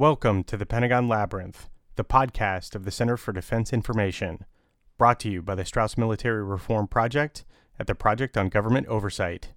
Welcome to the Pentagon Labyrinth, the podcast of the Center for Defense Information, brought to you by the Straus Military Reform Project at the Project on Government Oversight.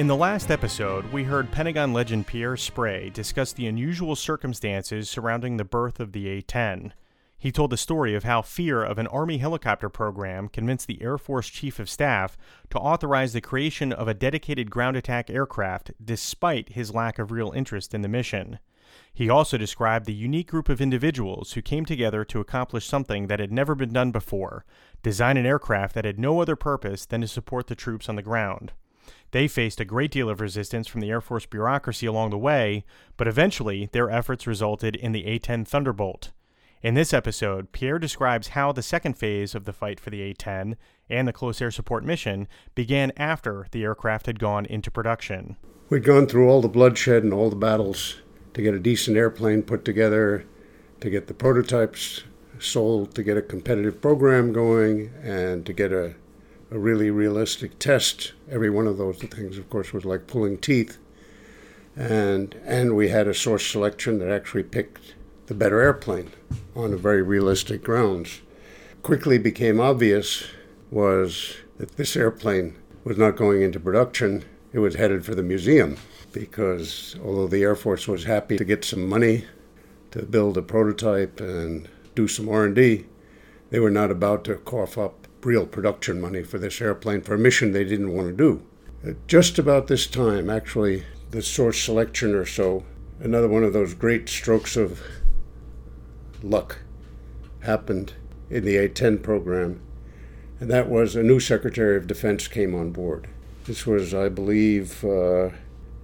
In the last episode, we heard Pentagon legend Pierre Sprey discuss the unusual circumstances surrounding the birth of the A 10. He told the story of how fear of an Army helicopter program convinced the Air Force Chief of Staff to authorize the creation of a dedicated ground attack aircraft despite his lack of real interest in the mission. He also described the unique group of individuals who came together to accomplish something that had never been done before design an aircraft that had no other purpose than to support the troops on the ground. They faced a great deal of resistance from the Air Force bureaucracy along the way, but eventually their efforts resulted in the A 10 Thunderbolt. In this episode, Pierre describes how the second phase of the fight for the A 10 and the close air support mission began after the aircraft had gone into production. We'd gone through all the bloodshed and all the battles to get a decent airplane put together, to get the prototypes sold, to get a competitive program going, and to get a a really realistic test. Every one of those things, of course, was like pulling teeth. And, and we had a source selection that actually picked the better airplane on very realistic grounds. Quickly became obvious was that this airplane was not going into production. It was headed for the museum because although the Air Force was happy to get some money to build a prototype and do some R&D, they were not about to cough up real production money for this airplane for a mission they didn't want to do. Just about this time, actually, the source selection or so, another one of those great strokes of luck happened in the A 10 program, and that was a new Secretary of Defense came on board. This was, I believe, uh,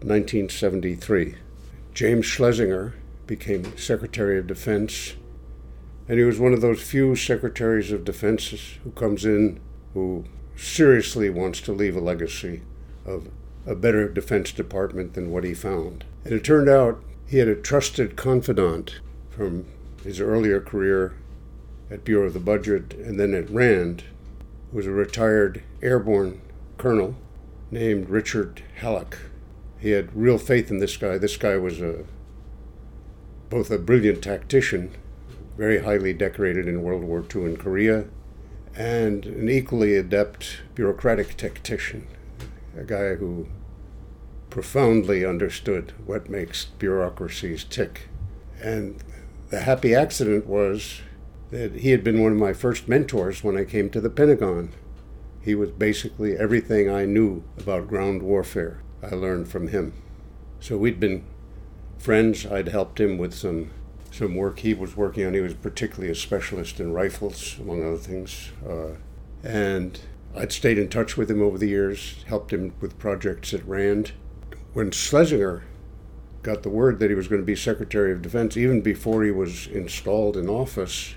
1973. James Schlesinger became Secretary of Defense and he was one of those few secretaries of defense who comes in who seriously wants to leave a legacy of a better defense department than what he found. And it turned out he had a trusted confidant from his earlier career at Bureau of the Budget and then at RAND, who was a retired airborne colonel named Richard Hallock. He had real faith in this guy. This guy was a both a brilliant tactician very highly decorated in World War II in Korea, and an equally adept bureaucratic tactician, a guy who profoundly understood what makes bureaucracies tick. And the happy accident was that he had been one of my first mentors when I came to the Pentagon. He was basically everything I knew about ground warfare. I learned from him. So we'd been friends. I'd helped him with some some work he was working on. He was particularly a specialist in rifles, among other things. Uh, and I'd stayed in touch with him over the years, helped him with projects at RAND. When Schlesinger got the word that he was going to be Secretary of Defense, even before he was installed in office,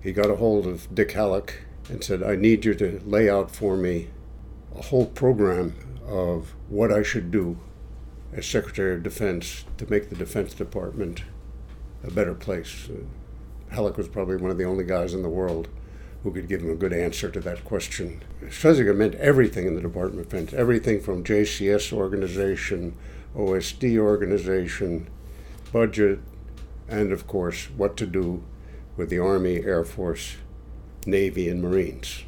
he got a hold of Dick Hallock and said, I need you to lay out for me a whole program of what I should do as Secretary of Defense to make the Defense Department a better place. Uh, Hallock was probably one of the only guys in the world who could give him a good answer to that question. Schlesinger meant everything in the Department of Defense, everything from JCS organization, OSD organization, budget, and of course, what to do with the Army, Air Force, Navy, and Marines.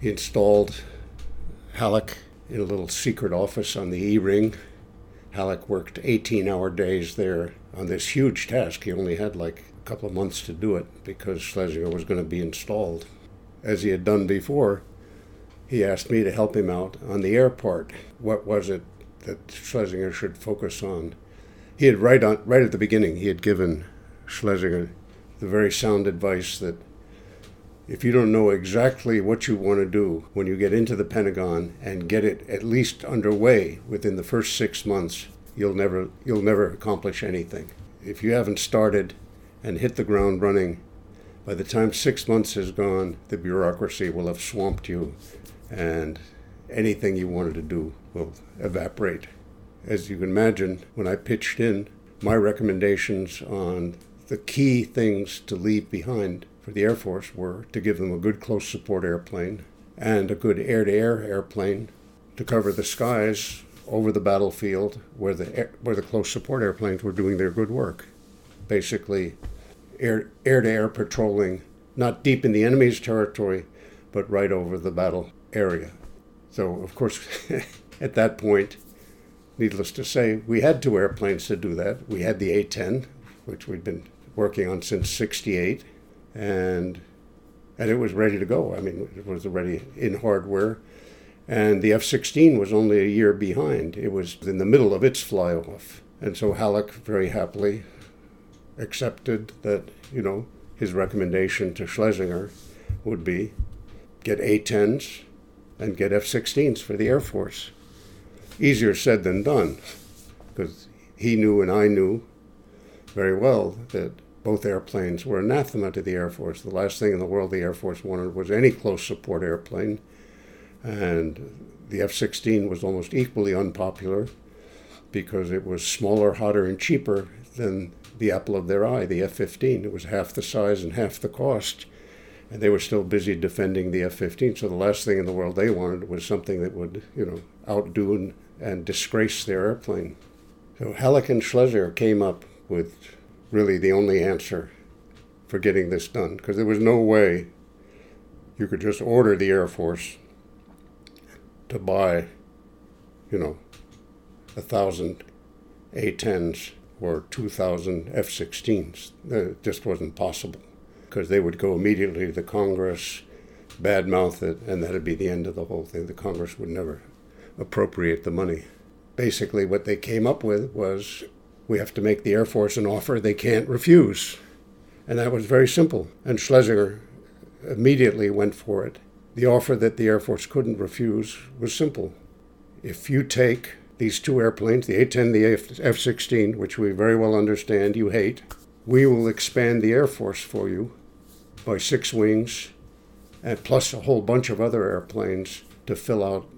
He installed Hallock in a little secret office on the E Ring. Hallock worked 18 hour days there on this huge task. He only had like a couple of months to do it because Schlesinger was going to be installed. As he had done before, he asked me to help him out on the air part. What was it that Schlesinger should focus on? He had right on right at the beginning he had given Schlesinger the very sound advice that if you don't know exactly what you want to do when you get into the Pentagon and get it at least underway within the first six months, you'll never you'll never accomplish anything. If you haven't started and hit the ground running, by the time six months has gone, the bureaucracy will have swamped you, and anything you wanted to do will evaporate. As you can imagine, when I pitched in my recommendations on the key things to leave behind for the Air Force were to give them a good close support airplane and a good air to air airplane to cover the skies over the battlefield where the, air, where the close support airplanes were doing their good work. Basically, air to air patrolling, not deep in the enemy's territory, but right over the battle area. So, of course, at that point, needless to say, we had two airplanes to do that. We had the A 10, which we'd been working on since 68, and, and it was ready to go. I mean, it was already in hardware. And the F 16 was only a year behind. It was in the middle of its fly off. And so Hallock very happily accepted that, you know, his recommendation to Schlesinger would be get A 10s and get F 16s for the Air Force. Easier said than done, because he knew and I knew very well that both airplanes were anathema to the Air Force. The last thing in the world the Air Force wanted was any close support airplane, and the F 16 was almost equally unpopular because it was smaller, hotter, and cheaper than the apple of their eye, the F 15. It was half the size and half the cost and they were still busy defending the F-15. So the last thing in the world they wanted was something that would, you know, outdo and, and disgrace their airplane. So Hallock and Schlesinger came up with really the only answer for getting this done, because there was no way you could just order the Air Force to buy, you know, a thousand A-10s or 2,000 F-16s. It just wasn't possible because they would go immediately to the Congress, badmouth it, and that'd be the end of the whole thing. The Congress would never appropriate the money. Basically, what they came up with was we have to make the Air Force an offer they can't refuse. And that was very simple. And Schlesinger immediately went for it. The offer that the Air Force couldn't refuse was simple. If you take these two airplanes, the A 10 the F 16, which we very well understand you hate, we will expand the Air Force for you by six wings, and plus a whole bunch of other airplanes to fill out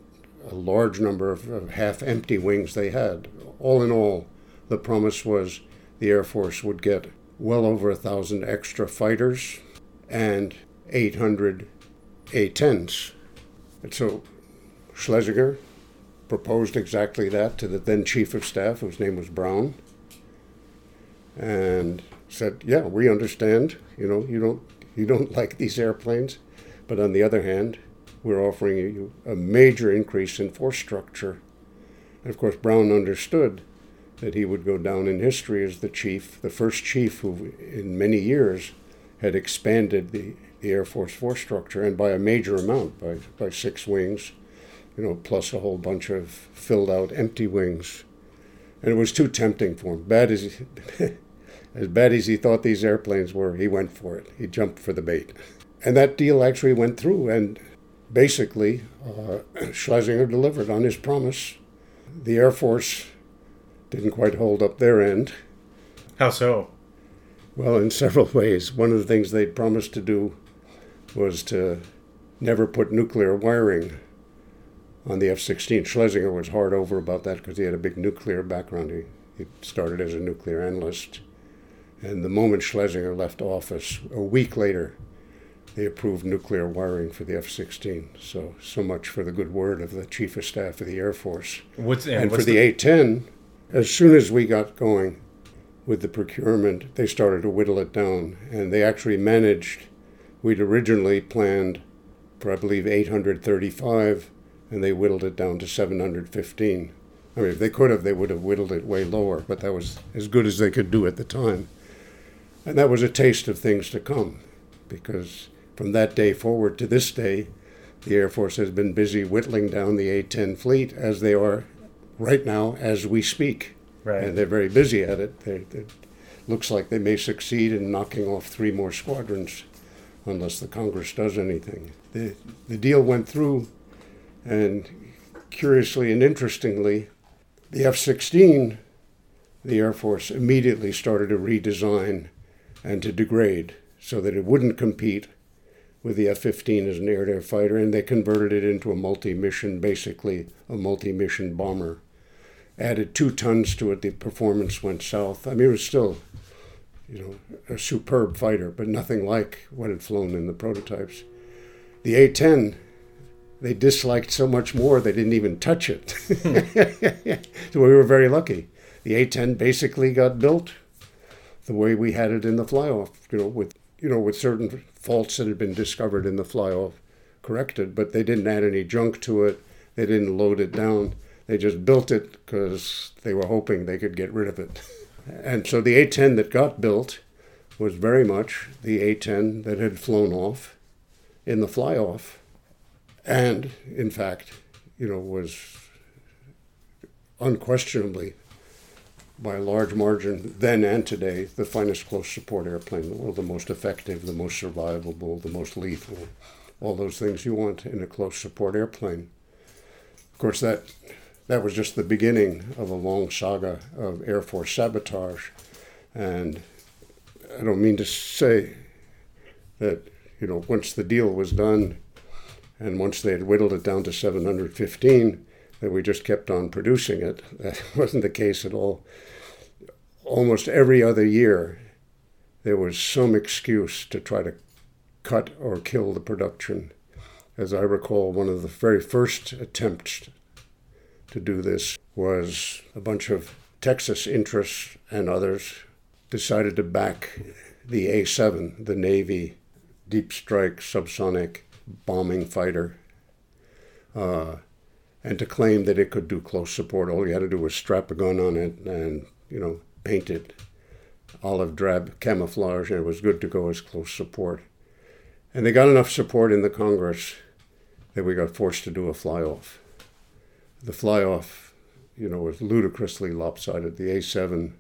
a large number of, of half empty wings they had. All in all, the promise was the Air Force would get well over a thousand extra fighters and 800 A 10s. And so Schlesinger proposed exactly that to the then Chief of Staff, whose name was Brown, and said, "Yeah, we understand. You know, you don't you don't like these airplanes, but on the other hand, we're offering you a major increase in force structure. And of course, Brown understood that he would go down in history as the chief, the first chief who, in many years, had expanded the, the Air Force force structure, and by a major amount, by, by six wings, you know, plus a whole bunch of filled out empty wings. And it was too tempting for him. Bad as As bad as he thought these airplanes were, he went for it. He jumped for the bait. And that deal actually went through, and basically, uh, Schlesinger delivered on his promise. The Air Force didn't quite hold up their end. How so? Well, in several ways. One of the things they'd promised to do was to never put nuclear wiring on the F 16. Schlesinger was hard over about that because he had a big nuclear background. He, he started as a nuclear analyst. And the moment Schlesinger left office, a week later, they approved nuclear wiring for the F 16. So, so much for the good word of the Chief of Staff of the Air Force. What's, and, and what's for the, the A 10, as soon as we got going with the procurement, they started to whittle it down. And they actually managed, we'd originally planned for, I believe, 835, and they whittled it down to 715. I mean, if they could have, they would have whittled it way lower, but that was as good as they could do at the time. And that was a taste of things to come, because from that day forward to this day, the Air Force has been busy whittling down the A 10 fleet as they are right now as we speak. Right. And they're very busy at it. it looks like they may succeed in knocking off three more squadrons unless the Congress does anything. The, the deal went through, and curiously and interestingly, the F 16, the Air Force immediately started to redesign and to degrade so that it wouldn't compete with the F 15 as an air to air fighter, and they converted it into a multi mission, basically a multi mission bomber. Added two tons to it, the performance went south. I mean, it was still, you know, a superb fighter, but nothing like what had flown in the prototypes. The A 10, they disliked so much more, they didn't even touch it. so we were very lucky. The A 10 basically got built the way we had it in the flyoff, you know, with you know, with certain faults that had been discovered in the flyoff corrected, but they didn't add any junk to it. They didn't load it down. They just built it because they were hoping they could get rid of it. and so the A10 that got built was very much the A10 that had flown off in the flyoff, and in fact, you know, was unquestionably by a large margin, then and today, the finest close support airplane in the world, the most effective, the most survivable, the most lethal, all those things you want in a close support airplane. Of course, that that was just the beginning of a long saga of Air Force sabotage, and I don't mean to say that you know once the deal was done, and once they had whittled it down to 715 that we just kept on producing it. That wasn't the case at all almost every other year, there was some excuse to try to cut or kill the production. As I recall, one of the very first attempts to do this was a bunch of Texas interests and others decided to back the A 7, the Navy deep strike subsonic bombing fighter, uh, and to claim that it could do close support. All you had to do was strap a gun on it and, you know, painted olive drab camouflage, and it was good to go as close support. And they got enough support in the Congress that we got forced to do a flyoff. The flyoff, you know, was ludicrously lopsided. The A7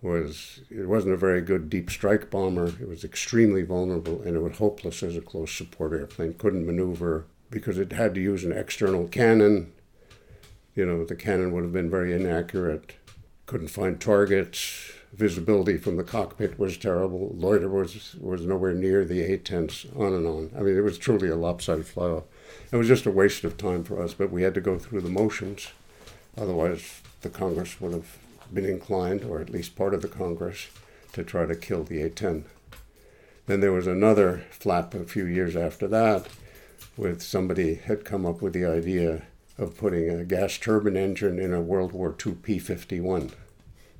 was it wasn't a very good deep strike bomber. It was extremely vulnerable and it was hopeless as a close support airplane. Couldn't maneuver because it had to use an external cannon. You know, the cannon would have been very inaccurate couldn't find targets. Visibility from the cockpit was terrible. Loiter was was nowhere near the A-10s. On and on. I mean, it was truly a lopsided flyoff. It was just a waste of time for us, but we had to go through the motions. Otherwise, the Congress would have been inclined, or at least part of the Congress, to try to kill the A-10. Then there was another flap a few years after that, with somebody had come up with the idea of putting a gas turbine engine in a World War II P 51. It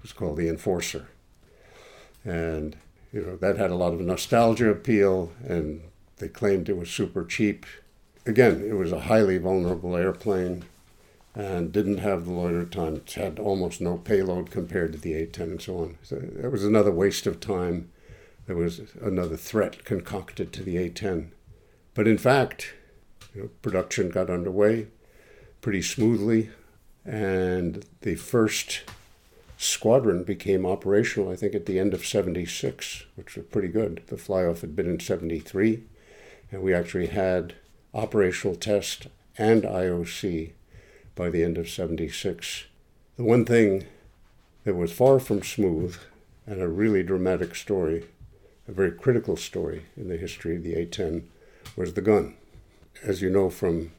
was called the Enforcer. And, you know, that had a lot of nostalgia appeal, and they claimed it was super cheap. Again, it was a highly vulnerable airplane and didn't have the loiter time. It had almost no payload compared to the A-10 and so on. So it was another waste of time. There was another threat concocted to the A-10. But in fact, you know, production got underway pretty smoothly. And the first squadron became operational, I think, at the end of 76, which was pretty good. The flyoff had been in 73, and we actually had operational test and IOC by the end of 76. The one thing that was far from smooth and a really dramatic story, a very critical story in the history of the A 10, was the gun. As you know from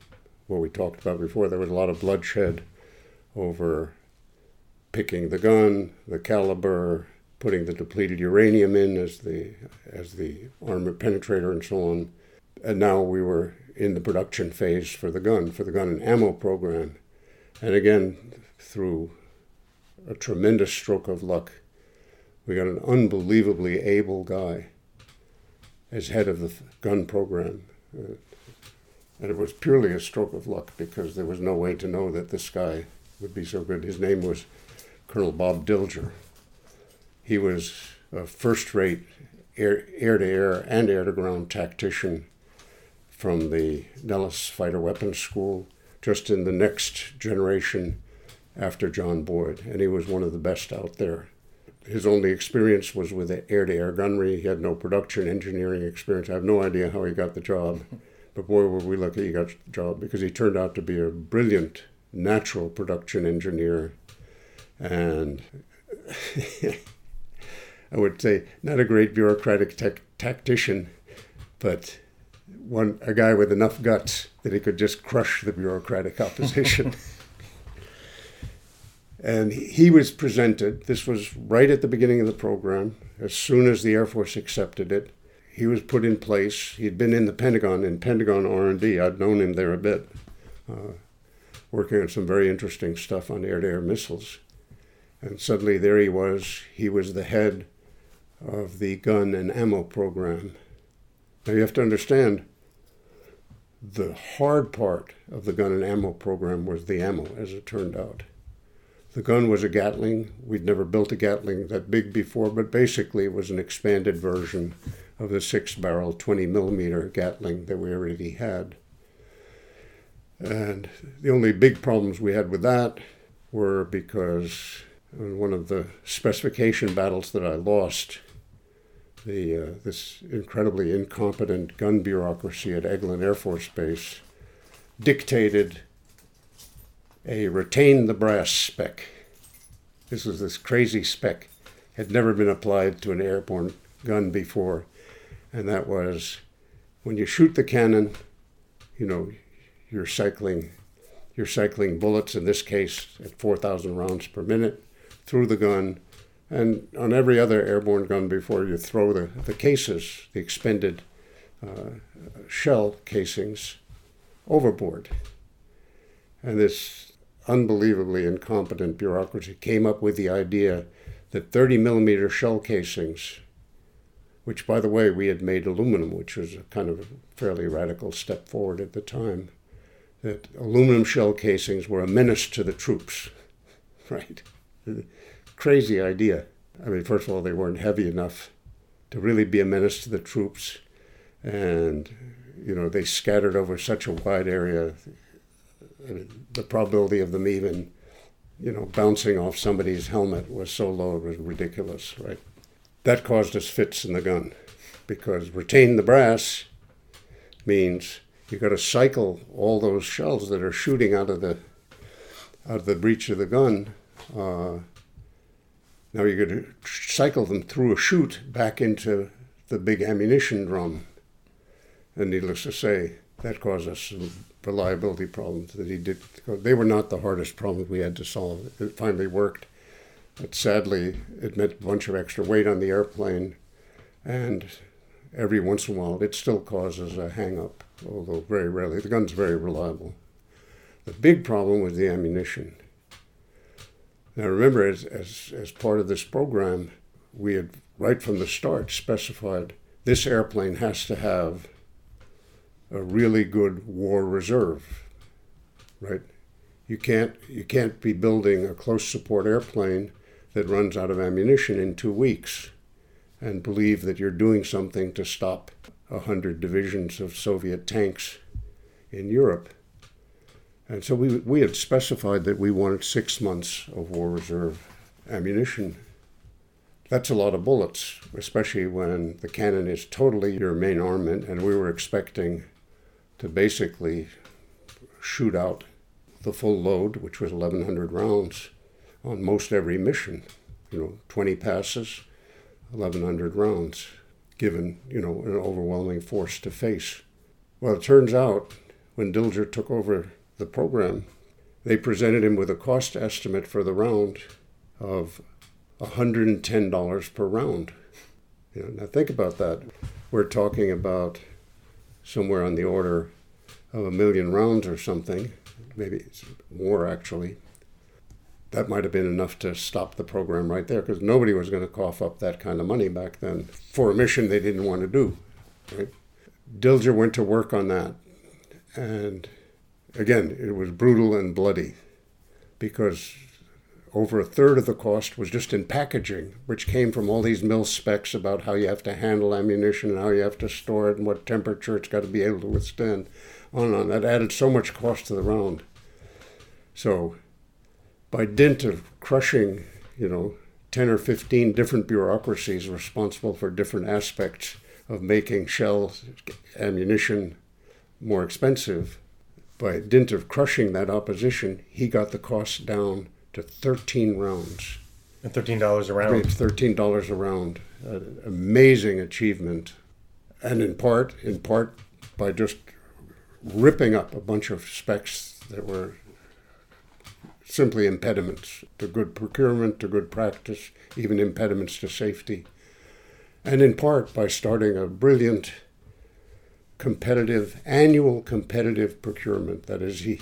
what we talked about before, there was a lot of bloodshed over picking the gun, the caliber, putting the depleted uranium in as the as the armor penetrator and so on. And now we were in the production phase for the gun, for the gun and ammo program. And again, through a tremendous stroke of luck, we got an unbelievably able guy as head of the gun program. Uh, and it was purely a stroke of luck because there was no way to know that this guy would be so good. His name was Colonel Bob Dilger. He was a first rate air to air and air to ground tactician from the Nellis Fighter Weapons School, just in the next generation after John Boyd. And he was one of the best out there. His only experience was with air to air gunnery. He had no production engineering experience. I have no idea how he got the job. But boy, were we lucky he got the job because he turned out to be a brilliant natural production engineer and I would say not a great bureaucratic tactician, but one a guy with enough guts that he could just crush the bureaucratic opposition. and he was presented. This was right at the beginning of the program. As soon as the Air Force accepted it, he was put in place. He'd been in the Pentagon in Pentagon R&D. I'd known him there a bit, uh, working on some very interesting stuff on air-to-air missiles. And suddenly there he was. He was the head of the gun and ammo program. Now you have to understand the hard part of the gun and ammo program was the ammo, as it turned out. The gun was a Gatling. We'd never built a Gatling that big before, but basically it was an expanded version of the six barrel 20 millimeter Gatling that we already had. And the only big problems we had with that were because in one of the specification battles that I lost, the uh, this incredibly incompetent gun bureaucracy at Eglin Air Force Base dictated a retain the brass spec. This was this crazy spec, had never been applied to an airborne gun before, and that was when you shoot the cannon, you know, you're cycling, you're cycling bullets in this case at 4,000 rounds per minute through the gun and on every other airborne gun before you throw the, the cases, the expended uh, shell casings, overboard. And this unbelievably incompetent bureaucracy came up with the idea that 30 millimeter shell casings, which by the way we had made aluminum, which was a kind of a fairly radical step forward at the time, that aluminum shell casings were a menace to the troops, right? Crazy idea. I mean, first of all, they weren't heavy enough to really be a menace to the troops. And, you know, they scattered over such a wide area. I mean, the probability of them even, you know, bouncing off somebody's helmet was so low it was ridiculous, right? That caused us fits in the gun because retain the brass means you've got to cycle all those shells that are shooting out of the out of the breech of the gun uh, now you're going to cycle them through a chute back into the big ammunition drum. And needless to say, that caused us some reliability problems that he did. They were not the hardest problems we had to solve. It finally worked. But sadly, it meant a bunch of extra weight on the airplane. And every once in a while, it still causes a hang up, although very rarely. The gun's very reliable. The big problem was the ammunition. Now, remember, as, as, as part of this program, we had right from the start specified this airplane has to have a really good war reserve, right? You can't, you can't be building a close support airplane that runs out of ammunition in two weeks and believe that you're doing something to stop a hundred divisions of Soviet tanks in Europe. And so we, we had specified that we wanted six months of war reserve ammunition. That's a lot of bullets, especially when the cannon is totally your main armament, and we were expecting to basically shoot out the full load, which was 1,100 rounds, on most every mission. You know, 20 passes, 1,100 rounds, given, you know, an overwhelming force to face. Well, it turns out when Dilger took over the program, they presented him with a cost estimate for the round of $110 per round. You know, now think about that. We're talking about somewhere on the order of a million rounds or something, maybe more actually. That might have been enough to stop the program right there because nobody was going to cough up that kind of money back then for a mission they didn't want to do. Right? Dilger went to work on that and Again, it was brutal and bloody because over a third of the cost was just in packaging, which came from all these mil specs about how you have to handle ammunition and how you have to store it and what temperature it's got to be able to withstand. On and on. That added so much cost to the round. So, by dint of crushing, you know, 10 or 15 different bureaucracies responsible for different aspects of making shell ammunition more expensive, by dint of crushing that opposition, he got the cost down to 13 rounds. And $13 a round. $13 a round. An amazing achievement. And in part, in part by just ripping up a bunch of specs that were simply impediments to good procurement, to good practice, even impediments to safety. And in part by starting a brilliant competitive, annual competitive procurement. That is, he,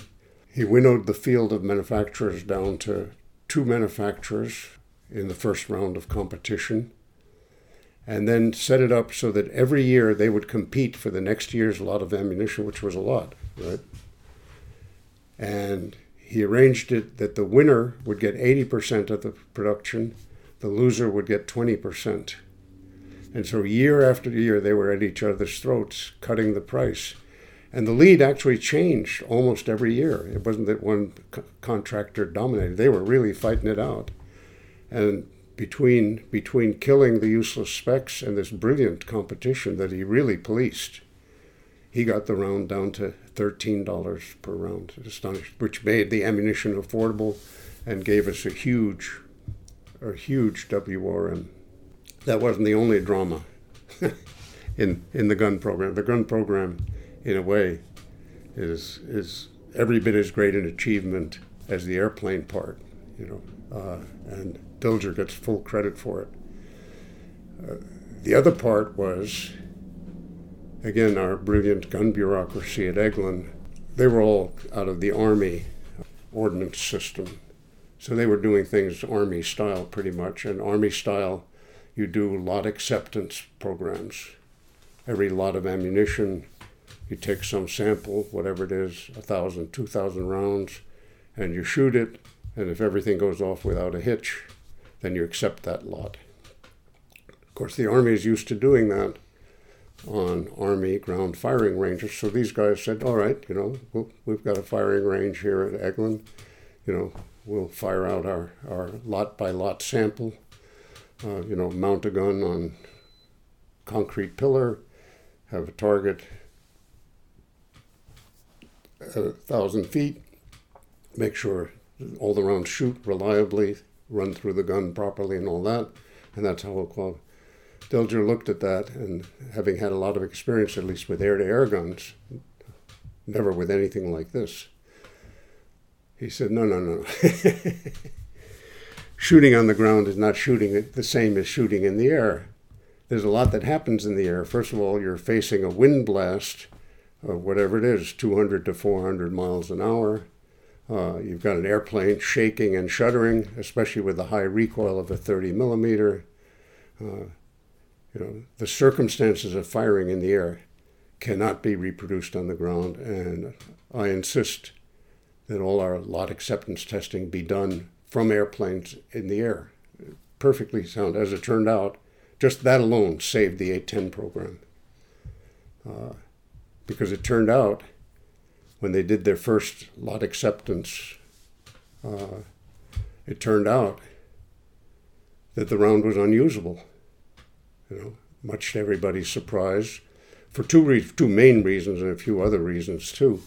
he winnowed the field of manufacturers down to two manufacturers in the first round of competition and then set it up so that every year they would compete for the next year's lot of ammunition, which was a lot, right? And he arranged it that the winner would get 80% of the production, the loser would get 20%. And so year after year, they were at each other's throats, cutting the price. And the lead actually changed almost every year. It wasn't that one co- contractor dominated, they were really fighting it out. And between between killing the useless specs and this brilliant competition that he really policed, he got the round down to thirteen dollars per round, which made the ammunition affordable, and gave us a huge, a huge WRM. That wasn't the only drama in in the gun program. The gun program, in a way, is is every bit as great an achievement as the airplane part, you know, uh, and Dilger gets full credit for it. Uh, the other part was, again, our brilliant gun bureaucracy at Eglin. They were all out of the Army ordnance system. So they were doing things Army style pretty much. And Army style, you do lot acceptance programs. Every lot of ammunition, you take some sample, whatever it is, a thousand, two thousand rounds, and you shoot it. And if everything goes off without a hitch, then you accept that lot. Of course, the Army is used to doing that on Army ground firing ranges. So these guys said, all right, you know, we've got a firing range here at Eglin. You know, we'll fire out our, our lot by lot sample. Uh, you know, mount a gun on concrete pillar, have a target a thousand feet, make sure all the rounds shoot reliably, run through the gun properly and all that. And that's how club. Dilger looked at that and having had a lot of experience, at least with air to air guns, never with anything like this, he said, no, no, no. shooting on the ground is not shooting the same as shooting in the air. There's a lot that happens in the air. First of all, you're facing a wind blast of whatever it is, 200 to 400 miles an hour. Uh, you've got an airplane shaking and shuddering, especially with the high recoil of a 30 millimeter. Uh, you know, the circumstances of firing in the air cannot be reproduced on the ground, and I insist that all our lot acceptance testing be done from airplanes in the air. Perfectly sound. As it turned out, just that alone saved the A-10 program. Uh, because it turned out when they did their first lot acceptance, uh, it turned out that the round was unusable. You know, much to everybody's surprise, for two re- two main reasons and a few other reasons too.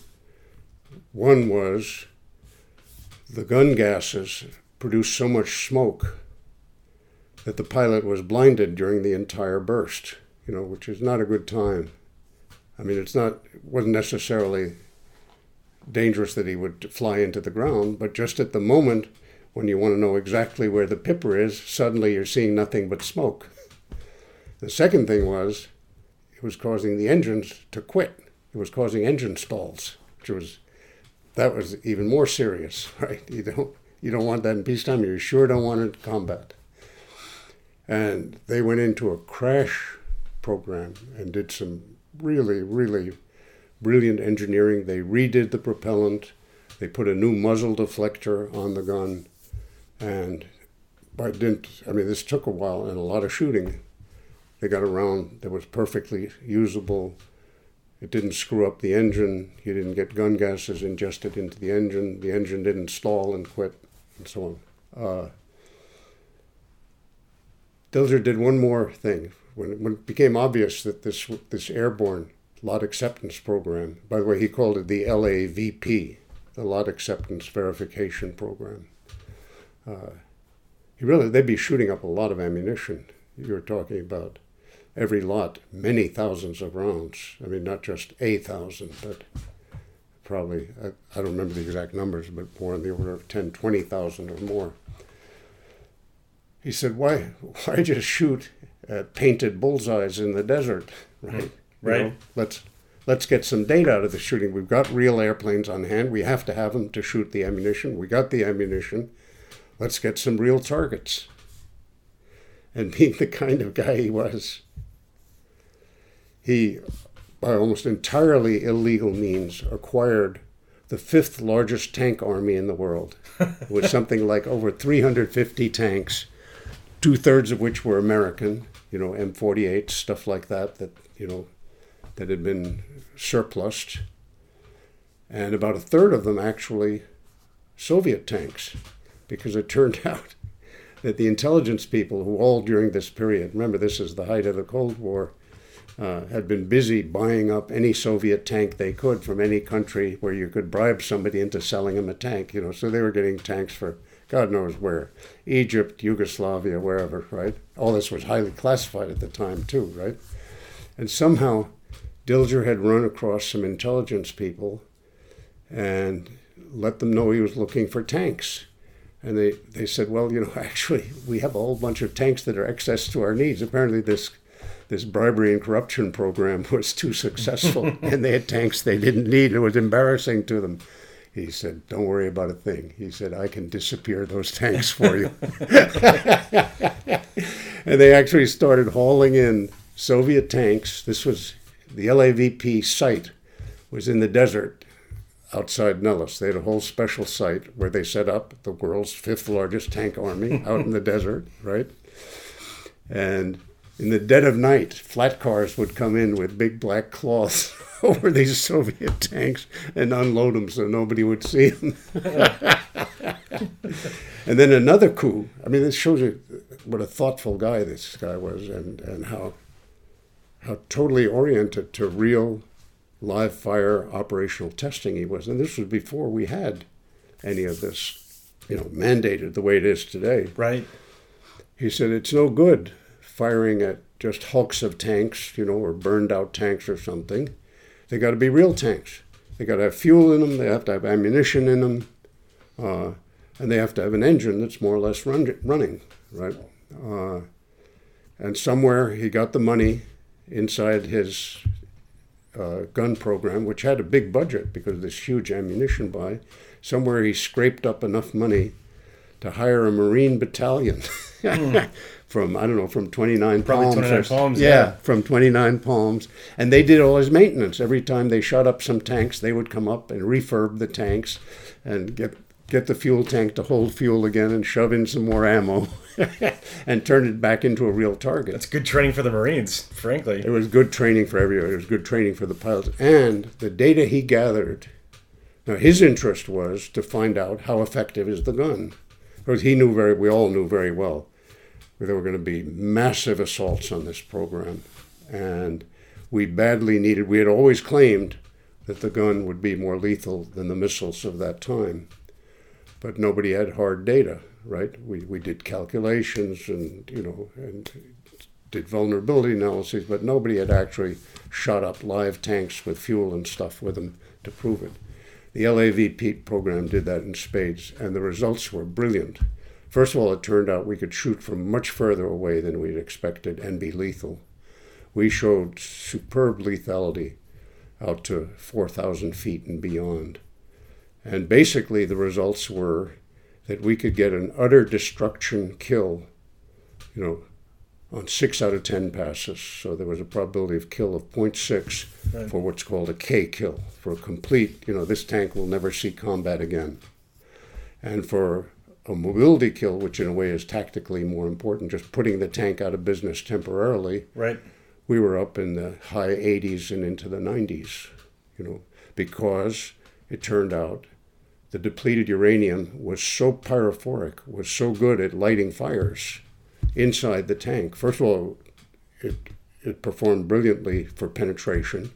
One was the gun gases produced so much smoke that the pilot was blinded during the entire burst. You know, which is not a good time. I mean, it's not wasn't necessarily dangerous that he would fly into the ground, but just at the moment when you want to know exactly where the pipper is, suddenly you're seeing nothing but smoke. The second thing was it was causing the engines to quit. It was causing engine stalls, which was that was even more serious, right? You don't you don't want that in peacetime. You sure don't want it in combat. And they went into a crash program and did some really, really brilliant engineering. They redid the propellant, they put a new muzzle deflector on the gun, and by dint, I mean, this took a while and a lot of shooting. They got around that was perfectly usable. It didn't screw up the engine. You didn't get gun gases ingested into the engine. The engine didn't stall and quit, and so on. Uh, Dilger did one more thing. When, when it became obvious that this this airborne lot acceptance program. By the way, he called it the LAVP, the lot acceptance verification program. Uh, he really, they'd be shooting up a lot of ammunition. You were talking about every lot many thousands of rounds. I mean, not just a thousand, but probably, I, I don't remember the exact numbers, but more in the order of 10, 20,000 or more. He said, why, why just shoot at painted bullseyes in the desert, right? Right. You know, let's, let's get some data out of the shooting. We've got real airplanes on hand. We have to have them to shoot the ammunition. We got the ammunition. Let's get some real targets. And being the kind of guy he was, he, by almost entirely illegal means, acquired the fifth largest tank army in the world, with something like over 350 tanks, two thirds of which were American, you know, M48, stuff like that, that, you know, that had been surplused, and about a third of them actually Soviet tanks, because it turned out that the intelligence people who all during this period, remember this is the height of the Cold War, uh, had been busy buying up any Soviet tank they could from any country where you could bribe somebody into selling them a tank, you know. So they were getting tanks for God knows where, Egypt, Yugoslavia, wherever, right? All this was highly classified at the time too, right? And somehow Dilger had run across some intelligence people and let them know he was looking for tanks. And they, they said, well, you know, actually, we have a whole bunch of tanks that are excess to our needs. Apparently, this this bribery and corruption program was too successful, and they had tanks they didn't need. It was embarrassing to them. He said, "Don't worry about a thing." He said, "I can disappear those tanks for you." and they actually started hauling in Soviet tanks. This was the LAVP site was in the desert outside Nellis. They had a whole special site where they set up the world's fifth largest tank army out in the desert, right? And in the dead of night, flat cars would come in with big black cloths over these Soviet tanks and unload them so nobody would see them. and then another coup. I mean, this shows you what a thoughtful guy this guy was and, and how, how totally oriented to real live fire operational testing he was. And this was before we had any of this, you know, mandated the way it is today. Right. He said, it's no good firing at just hulks of tanks, you know, or burned out tanks or something. They got to be real tanks. They got to have fuel in them. They have to have ammunition in them, uh, and they have to have an engine that's more or less run, running, right? Uh, and somewhere he got the money inside his uh, gun program, which had a big budget because of this huge ammunition buy. Somewhere he scraped up enough money to hire a Marine battalion Hmm. from I don't know from 29 Probably Palms. 29 or- Palms, yeah, yeah. from 29 Palms, and they did all his maintenance. Every time they shot up some tanks, they would come up and refurb the tanks, and get get the fuel tank to hold fuel again, and shove in some more ammo, and turn it back into a real target. That's good training for the Marines, frankly. It was good training for everybody. It was good training for the pilots. And the data he gathered, now his interest was to find out how effective is the gun. Because he knew very, we all knew very well, there were going to be massive assaults on this program. And we badly needed, we had always claimed that the gun would be more lethal than the missiles of that time. But nobody had hard data, right? We, we did calculations and, you know, and did vulnerability analyses, but nobody had actually shot up live tanks with fuel and stuff with them to prove it. The LAVP program did that in spades, and the results were brilliant. First of all, it turned out we could shoot from much further away than we'd expected and be lethal. We showed superb lethality out to 4,000 feet and beyond. And basically, the results were that we could get an utter destruction kill, you know, on six out of 10 passes. So there was a probability of kill of 0.6 Right. for what's called a K kill, for a complete, you know, this tank will never see combat again. And for a mobility kill, which in a way is tactically more important, just putting the tank out of business temporarily, Right. we were up in the high 80s and into the 90s, you know, because it turned out the depleted uranium was so pyrophoric, was so good at lighting fires inside the tank. First of all, it, it performed brilliantly for penetration.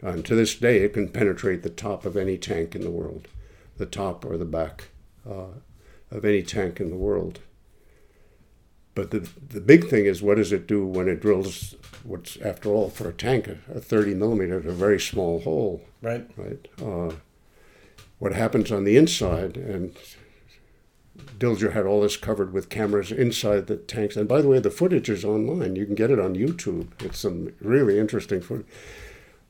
And to this day, it can penetrate the top of any tank in the world, the top or the back uh, of any tank in the world. but the the big thing is what does it do when it drills? What's after all for a tank a, 30 millimeter, a very small hole, Right. right? Uh, what happens on the inside and Dilger had all this covered with cameras inside the tanks. And by the way, the footage is online. You can get it on YouTube. It's some really interesting footage.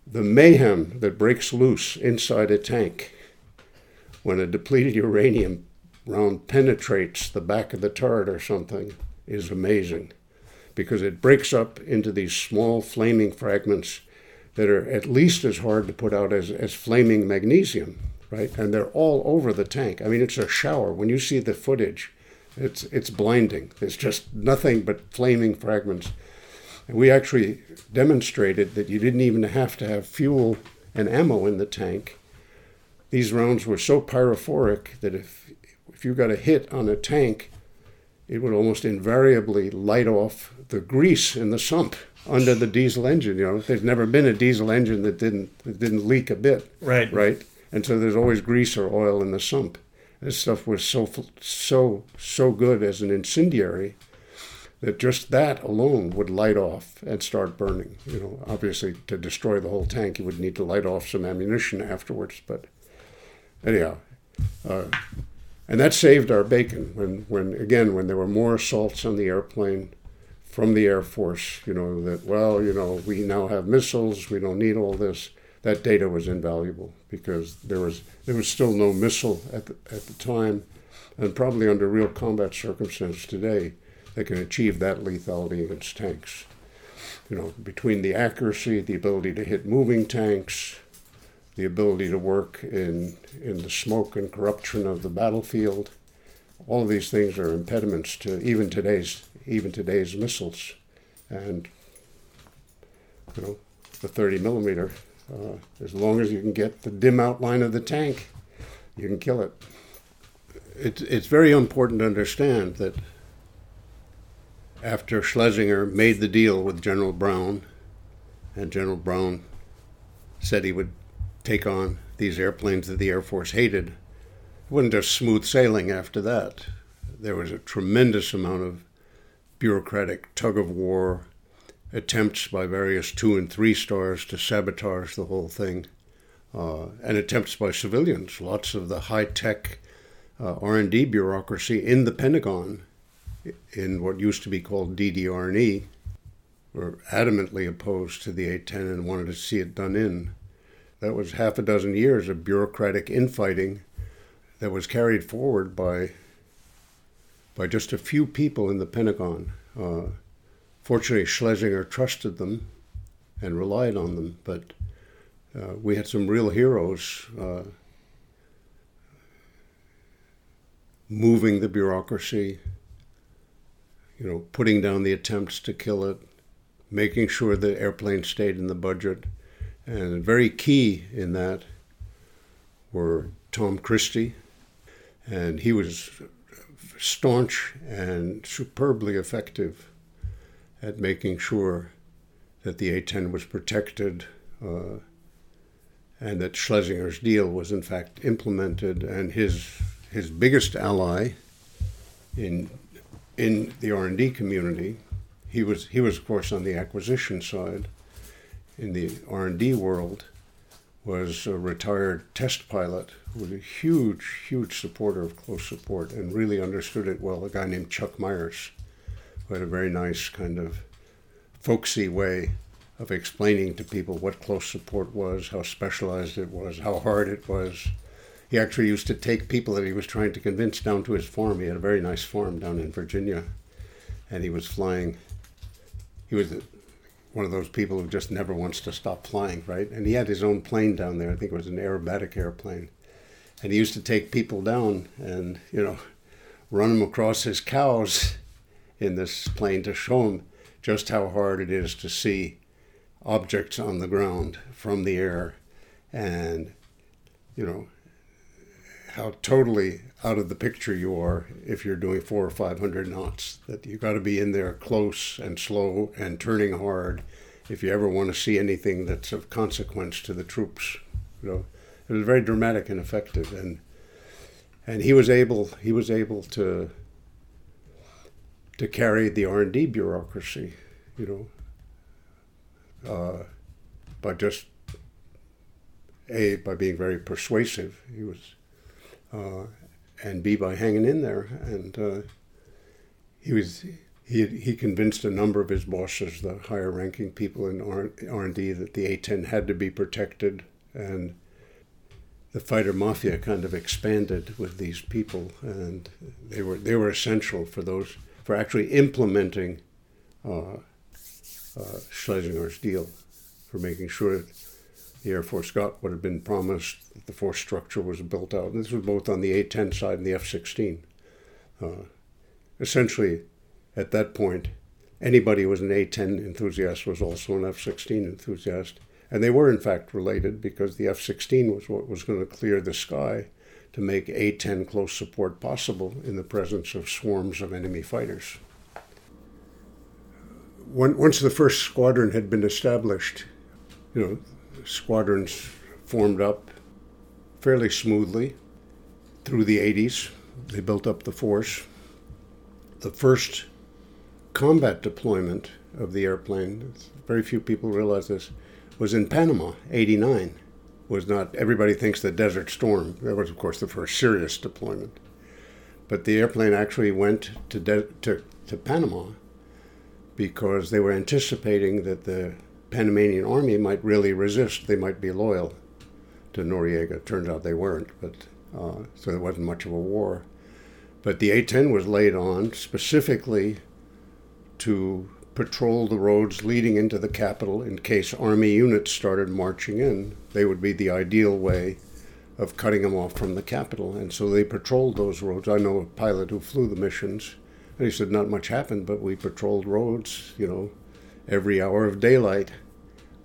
The mayhem that breaks loose inside a tank when a depleted uranium round penetrates the back of the turret or something is amazing because it breaks up into these small flaming fragments that are at least as hard to put out as, as flaming magnesium right? And they're all over the tank. I mean, it's a shower. When you see the footage, it's it's blinding. There's just nothing but flaming fragments. And we actually demonstrated that you didn't even have to have fuel and ammo in the tank. These rounds were so pyrophoric that if if you got a hit on a tank, it would almost invariably light off the grease in the sump under the diesel engine. You know, there's never been a diesel engine that didn't that didn't leak a bit. Right. Right and so there's always grease or oil in the sump. This stuff was so so so good as an incendiary that just that alone would light off and start burning. You know, obviously to destroy the whole tank, you would need to light off some ammunition afterwards. But anyhow, uh, and that saved our bacon when when again when there were more assaults on the airplane from the Air Force. You know that well, you know we now have missiles, we don't need all this that data was invaluable because there was there was still no missile at the, at the time, and probably under real combat circumstances today, they can achieve that lethality against tanks. You know, between the accuracy, the ability to hit moving tanks, the ability to work in in the smoke and corruption of the battlefield, all of these things are impediments to even today's even today's missiles, and you know, the 30 millimeter uh, as long as you can get the dim outline of the tank, you can kill it. It's, it's very important to understand that after Schlesinger made the deal with General Brown, and General Brown said he would take on these airplanes that the Air Force hated, it wasn't just smooth sailing after that. There was a tremendous amount of bureaucratic tug of war attempts by various two and three stars to sabotage the whole thing, uh, and attempts by civilians. Lots of the high-tech uh, R&D bureaucracy in the Pentagon, in what used to be called DDR&E, were adamantly opposed to the A-10 and wanted to see it done in. That was half a dozen years of bureaucratic infighting that was carried forward by by just a few people in the Pentagon. Uh, Fortunately, Schlesinger trusted them and relied on them, but uh, we had some real heroes uh, moving the bureaucracy, you know, putting down the attempts to kill it, making sure the airplane stayed in the budget. And very key in that were Tom Christie, and he was staunch and superbly effective at making sure that the A-10 was protected uh, and that Schlesinger's deal was in fact implemented. And his his biggest ally in in the R&D community, he was he was of course on the acquisition side. In the R&D world, was a retired test pilot who was a huge, huge supporter of close support and really understood it well. A guy named Chuck Myers who had a very nice kind of folksy way of explaining to people what close support was, how specialized it was, how hard it was. He actually used to take people that he was trying to convince down to his farm. He had a very nice farm down in Virginia, and he was flying. He was one of those people who just never wants to stop flying, right? And he had his own plane down there. I think it was an aerobatic airplane. And he used to take people down and, you know, run them across his cows in this plane to show them just how hard it is to see objects on the ground from the air and you know how totally out of the picture you are if you're doing four or five hundred knots that you've got to be in there close and slow and turning hard if you ever want to see anything that's of consequence to the troops you know it was very dramatic and effective and and he was able he was able to to carry the R&D bureaucracy, you know, uh, by just a by being very persuasive. He was, uh, and b by hanging in there, and uh, he was he he convinced a number of his bosses, the higher ranking people in R and D, that the A10 had to be protected, and the fighter mafia kind of expanded with these people, and they were they were essential for those for actually implementing uh, uh, Schlesinger's deal, for making sure that the Air Force got what had been promised, the force structure was built out. And this was both on the A-10 side and the F-16. Uh, essentially, at that point, anybody who was an A-10 enthusiast was also an F-16 enthusiast. And they were, in fact, related because the F 16 was what was going to clear the sky to make A 10 close support possible in the presence of swarms of enemy fighters. once the first squadron had been established, you know, squadrons formed up fairly smoothly through the 80s. They built up the force. The first combat deployment of the airplane, very few people realize this, was in Panama, 89. Was not, everybody thinks the Desert Storm. That was, of course, the first serious deployment. But the airplane actually went to, de- to, to Panama because they were anticipating that the Panamanian army might really resist. They might be loyal to Noriega. Turns out they weren't, but uh, so there wasn't much of a war. But the A-10 was laid on specifically to patrol the roads leading into the capital in case army units started marching in. They would be the ideal way of cutting them off from the capital. And so they patrolled those roads. I know a pilot who flew the missions, and he said not much happened, but we patrolled roads, you know, every hour of daylight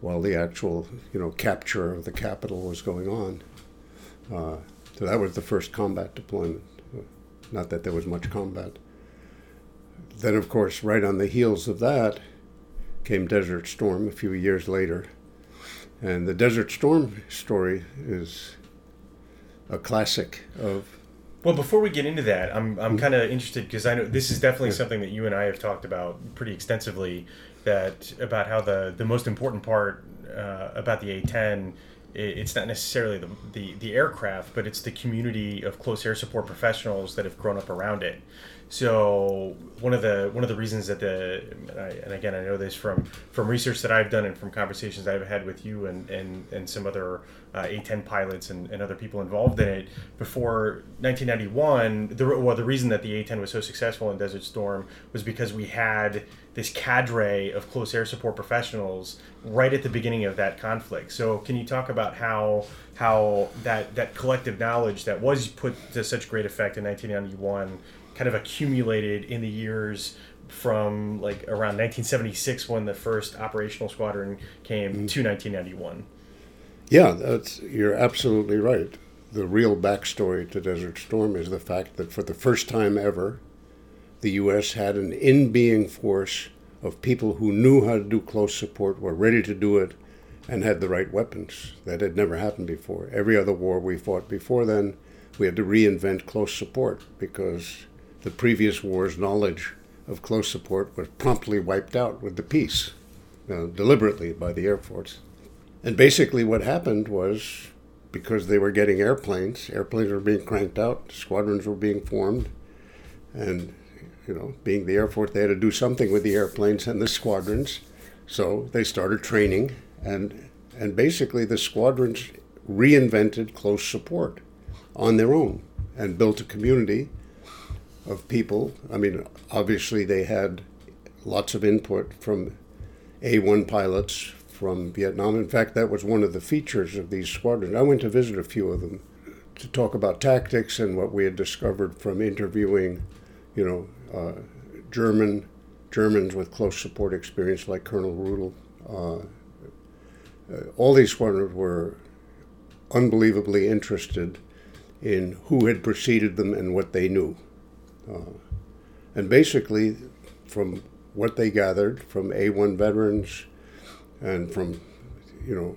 while the actual, you know, capture of the capital was going on. Uh, so that was the first combat deployment. Not that there was much combat then, of course, right on the heels of that came Desert Storm a few years later. And the Desert Storm story is a classic of. Well, before we get into that, I'm, I'm mm-hmm. kind of interested because I know this is definitely something that you and I have talked about pretty extensively. That about how the the most important part uh, about the A10 it's not necessarily the, the, the aircraft, but it's the community of close air support professionals that have grown up around it. So one of the one of the reasons that the and again I know this from from research that I've done and from conversations I've had with you and and, and some other uh, A10 pilots and, and other people involved in it before 1991. The well the reason that the A10 was so successful in Desert Storm was because we had this cadre of close air support professionals right at the beginning of that conflict. So can you talk about how how that that collective knowledge that was put to such great effect in 1991 kind of accumulated in the years from like around 1976 when the first operational squadron came mm. to 1991. Yeah, that's you're absolutely right. The real backstory to Desert Storm is the fact that for the first time ever, the U.S. had an in-being force of people who knew how to do close support, were ready to do it, and had the right weapons. That had never happened before. Every other war we fought before then, we had to reinvent close support because the previous war's knowledge of close support was promptly wiped out with the peace, uh, deliberately by the Air Force. And basically, what happened was because they were getting airplanes, airplanes were being cranked out, squadrons were being formed, and you know, being the Air Force, they had to do something with the airplanes and the squadrons. So they started training, and and basically the squadrons reinvented close support on their own and built a community of people. I mean, obviously, they had lots of input from A1 pilots from Vietnam. In fact, that was one of the features of these squadrons. I went to visit a few of them to talk about tactics and what we had discovered from interviewing, you know, uh, German Germans with close support experience like Colonel Rudel. Uh, uh, all these squadrons were unbelievably interested in who had preceded them and what they knew. Uh, and basically, from what they gathered from A1 veterans and from, you know,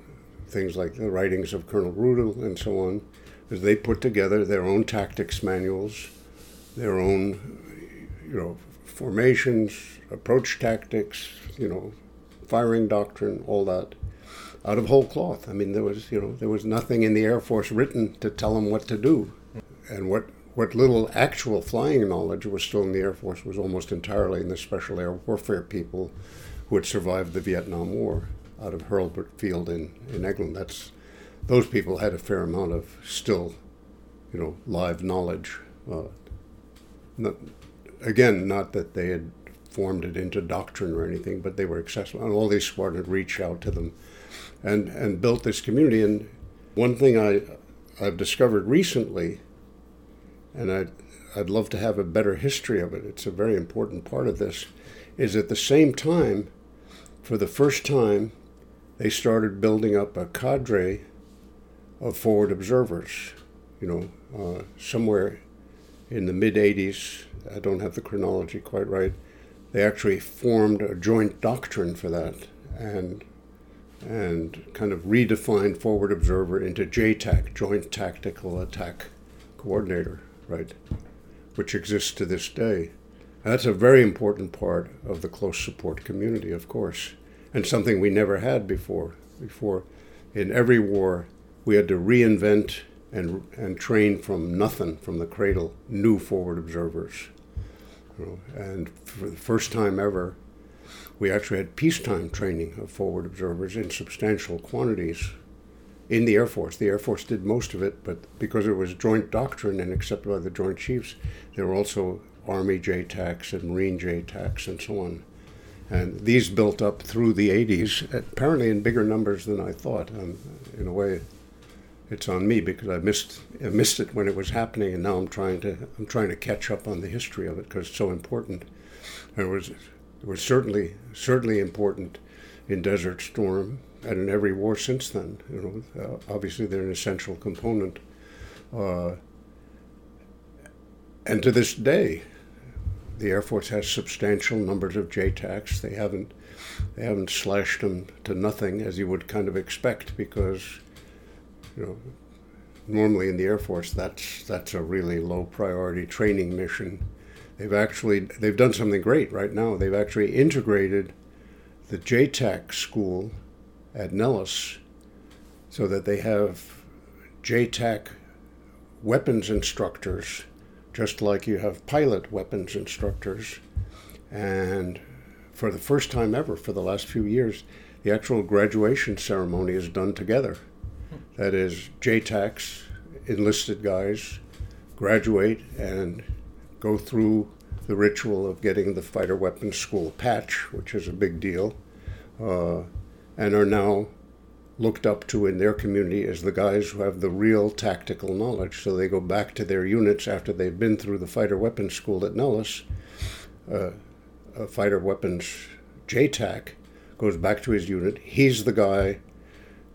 things like the writings of Colonel Rudel and so on, is they put together their own tactics manuals, their own, you know, formations, approach tactics, you know, firing doctrine, all that, out of whole cloth. I mean, there was, you know, there was nothing in the Air Force written to tell them what to do. And what, what little actual flying knowledge was still in the Air Force was almost entirely in the Special Air Warfare people who had survived the Vietnam War out of Hurlburt Field in, in Eglin. That's, those people had a fair amount of still, you know, live knowledge. Uh, not, again, not that they had formed it into doctrine or anything, but they were accessible. And all these Spartans reached out to them and, and built this community. And one thing I, I've discovered recently, and I'd, I'd love to have a better history of it, it's a very important part of this, is at the same time, for the first time, they started building up a cadre of forward observers. You know, uh, somewhere in the mid 80s, I don't have the chronology quite right, they actually formed a joint doctrine for that and and kind of redefined forward observer into JTAC, Joint Tactical Attack Coordinator, right, which exists to this day. And that's a very important part of the close support community, of course, and something we never had before. Before, in every war, we had to reinvent and, and train from nothing, from the cradle, new forward observers. You know, and for the first time ever, we actually had peacetime training of forward observers in substantial quantities in the Air Force. The Air Force did most of it, but because it was joint doctrine and accepted by the Joint Chiefs, there were also Army JTACs and Marine JTACs and so on. And these built up through the 80s, apparently in bigger numbers than I thought. Um, in a way, it's on me because I missed I missed it when it was happening, and now I'm trying to I'm trying to catch up on the history of it because it's so important. It was it was certainly certainly important in Desert Storm and in every war since then. You know, uh, obviously they're an essential component, uh, and to this day, the Air Force has substantial numbers of JTACs. They haven't they haven't slashed them to nothing as you would kind of expect because you know, normally in the Air Force, that's that's a really low priority training mission. They've actually they've done something great right now. They've actually integrated the JTAC school at Nellis so that they have JTAC weapons instructors, just like you have pilot weapons instructors. And for the first time ever, for the last few years, the actual graduation ceremony is done together. That is, JTACs, enlisted guys, graduate and go through the ritual of getting the fighter weapons school patch, which is a big deal, uh, and are now looked up to in their community as the guys who have the real tactical knowledge. So they go back to their units after they've been through the fighter weapons school at Nellis. Uh, a fighter weapons JTAC goes back to his unit. He's the guy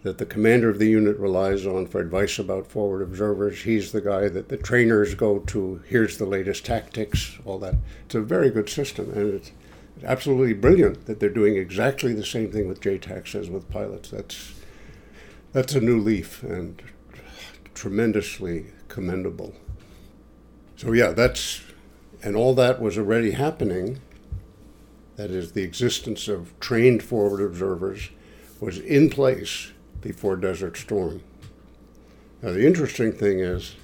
that the commander of the unit relies on for advice about forward observers. He's the guy that the trainers go to. Here's the latest tactics, all that. It's a very good system, and it's absolutely brilliant that they're doing exactly the same thing with JTACs as with pilots. That's that's a new leaf and tremendously commendable. So yeah, that's and all that was already happening. That is, the existence of trained forward observers was in place before Desert Storm. Now, the interesting thing is,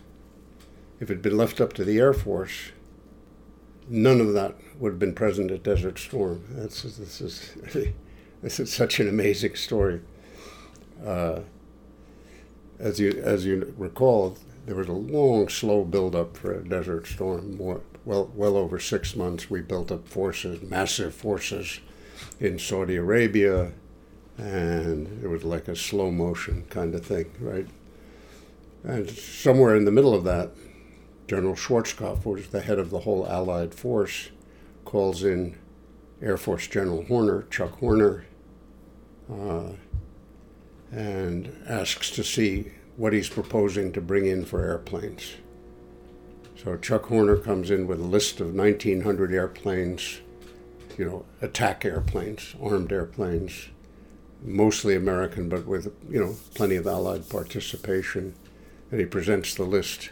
if it had been left up to the Air Force, none of that would have been present at Desert Storm. That's, this, is, this is such an amazing story. Uh, as, you, as you recall, there was a long, slow build-up for a Desert Storm. More, well, well over six months, we built up forces, massive forces in Saudi Arabia, and it was like a slow motion kind of thing, right? And somewhere in the middle of that, General Schwarzkopf, who was the head of the whole Allied force, calls in Air Force General Horner, Chuck Horner, uh, and asks to see what he's proposing to bring in for airplanes. So Chuck Horner comes in with a list of 1,900 airplanes, you know, attack airplanes, armed airplanes, mostly American, but with you know plenty of Allied participation. And he presents the list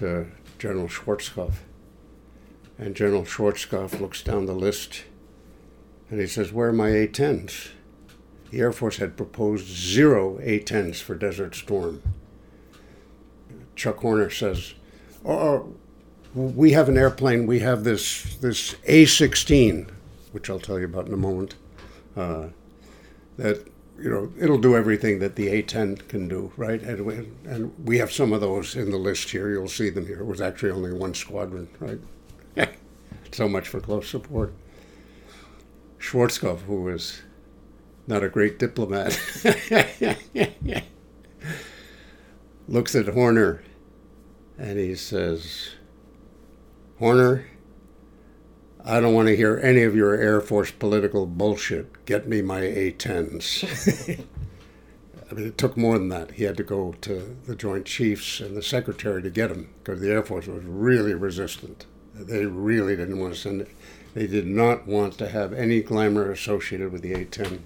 to General Schwarzkopf. And General Schwarzkopf looks down the list and he says, Where are my A 10s? The Air Force had proposed zero A 10s for Desert Storm. Chuck Horner says, Oh, we have an airplane, we have this, this A 16, which I'll tell you about in a moment, uh, that you know, it'll do everything that the A10 can do, right? And we, and we have some of those in the list here. You'll see them here. It was actually only one squadron, right? so much for close support. Schwarzkopf, who was not a great diplomat, looks at Horner and he says, Horner, I don't want to hear any of your Air Force political bullshit. Get me my A 10s. I mean, it took more than that. He had to go to the Joint Chiefs and the Secretary to get him because the Air Force was really resistant. They really didn't want to send it. They did not want to have any glamour associated with the A 10.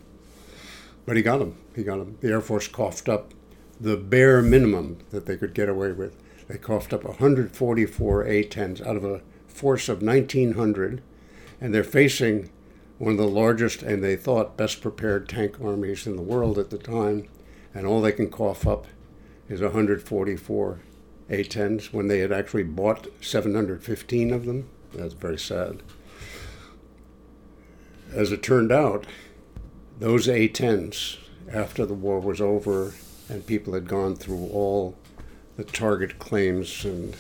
But he got them. He got them. The Air Force coughed up the bare minimum that they could get away with. They coughed up 144 A 10s out of a force of 1,900, and they're facing one of the largest and they thought best prepared tank armies in the world at the time, and all they can cough up is 144 A-10s when they had actually bought 715 of them. That's very sad. As it turned out, those A-10s, after the war was over and people had gone through all the target claims and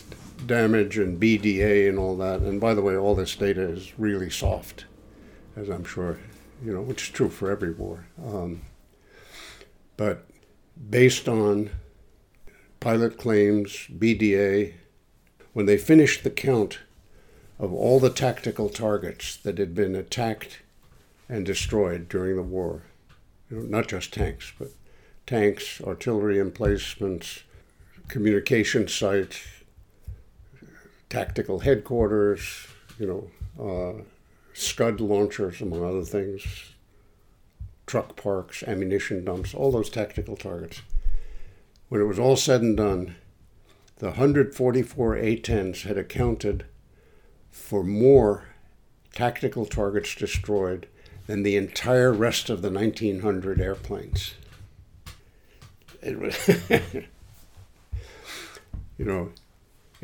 damage and BDA and all that. And by the way, all this data is really soft, as I'm sure, you know, which is true for every war. Um, but based on pilot claims, BDA, when they finished the count of all the tactical targets that had been attacked and destroyed during the war, you know, not just tanks, but tanks, artillery emplacements, communication sites, tactical headquarters, you know, uh, Scud launchers, among other things, truck parks, ammunition dumps, all those tactical targets. When it was all said and done, the 144 A-10s had accounted for more tactical targets destroyed than the entire rest of the 1900 airplanes. It was, you know,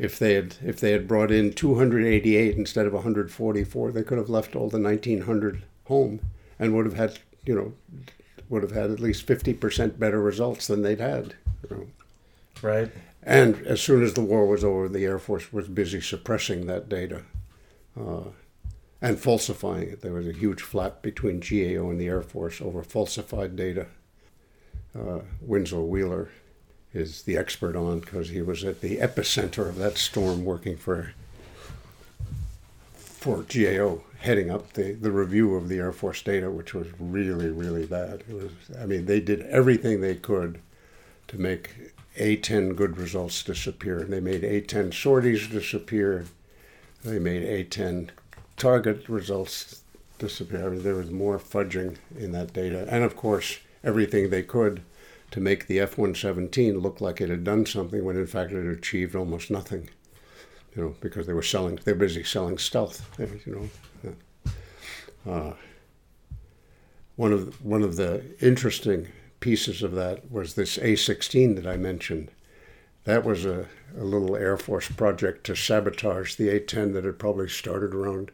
if they had if they had brought in 288 instead of 144, they could have left all the 1900 home and would have had you know would have had at least 50% better results than they'd had. You know. Right. And as soon as the war was over, the Air Force was busy suppressing that data uh, and falsifying it. There was a huge flap between GAO and the Air Force over falsified data. Uh, Winslow Wheeler is the expert on because he was at the epicenter of that storm working for for GAO, heading up the, the review of the Air Force data, which was really, really bad. It was, I mean, they did everything they could to make A10 good results disappear. They made A10 sorties disappear. They made A10 target results disappear. I mean, there was more fudging in that data. And of course, everything they could to make the F 117 look like it had done something when in fact it had achieved almost nothing. You know, because they were selling, they're busy selling stealth. You know, uh, one of one of the interesting pieces of that was this A16 that I mentioned. That was a, a little Air Force project to sabotage the A10 that had probably started around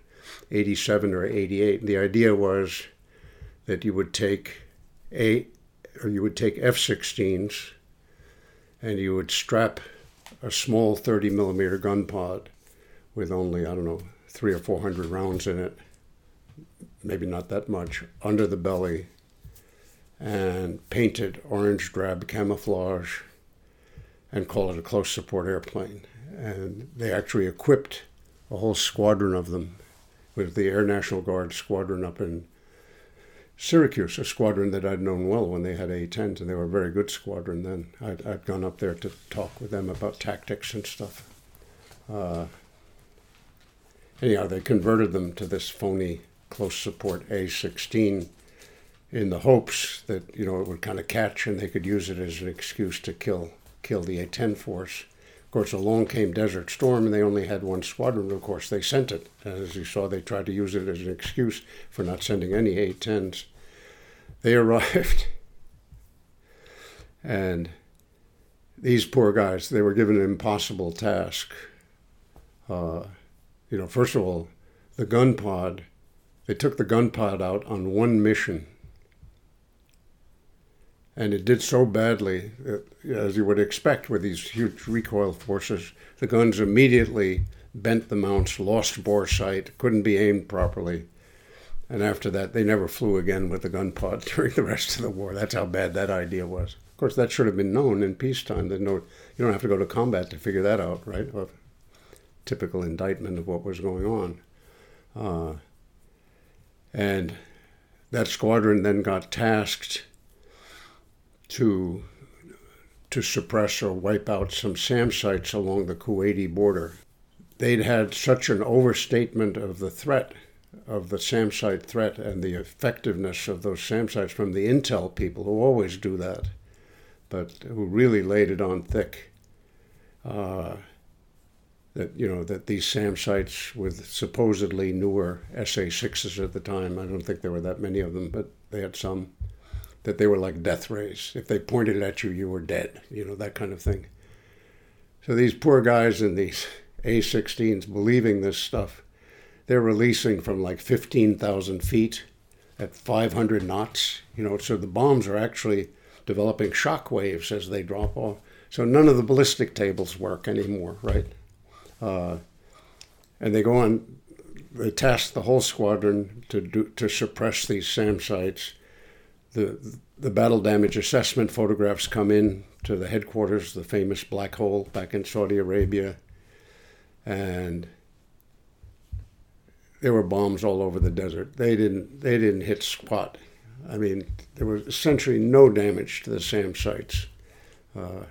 87 or 88. And the idea was that you would take a or you would take F-16s and you would strap a small 30 millimeter gun pod with only I don't know three or four hundred rounds in it, maybe not that much, under the belly, and paint it orange drab camouflage, and call it a close support airplane. And they actually equipped a whole squadron of them with the Air National Guard squadron up in Syracuse, a squadron that I'd known well when they had A-10s, and they were a very good squadron then. I'd, I'd gone up there to talk with them about tactics and stuff. Uh, anyhow, they converted them to this phony close support A-16 in the hopes that you know it would kind of catch and they could use it as an excuse to kill kill the A-10 force, Of course, along came Desert Storm, and they only had one squadron. Of course, they sent it. As you saw, they tried to use it as an excuse for not sending any A-10s. They arrived, and these poor guys, they were given an impossible task. Uh, you know, first of all, the gun pod, they took the gun pod out on one mission. And it did so badly, as you would expect with these huge recoil forces, the guns immediately bent the mounts, lost bore sight, couldn't be aimed properly. And after that, they never flew again with the gun pod during the rest of the war. That's how bad that idea was. Of course, that should have been known in peacetime. That no, you don't have to go to combat to figure that out, right? A typical indictment of what was going on. Uh, and that squadron then got tasked to to suppress or wipe out some SAM sites along the Kuwaiti border. They'd had such an overstatement of the threat, of the SAM site threat, and the effectiveness of those SAM sites from the intel people who always do that, but who really laid it on thick. Uh, that you know that these SAM sites with supposedly newer SA6s at the time, I don't think there were that many of them, but they had some that they were like death rays. If they pointed at you, you were dead, you know, that kind of thing. So these poor guys in these A16s believing this stuff, they're releasing from like 15,000 feet at 500 knots, you know, so the bombs are actually developing shock waves as they drop off. So none of the ballistic tables work anymore, right? Uh, and they go on, they task the whole squadron to, do, to suppress these SAM sites the the battle damage assessment photographs come in to the headquarters, the famous black hole back in Saudi Arabia, and there were bombs all over the desert. They didn't they didn't hit squat. I mean, there was essentially no damage to the SAM sites. Uh,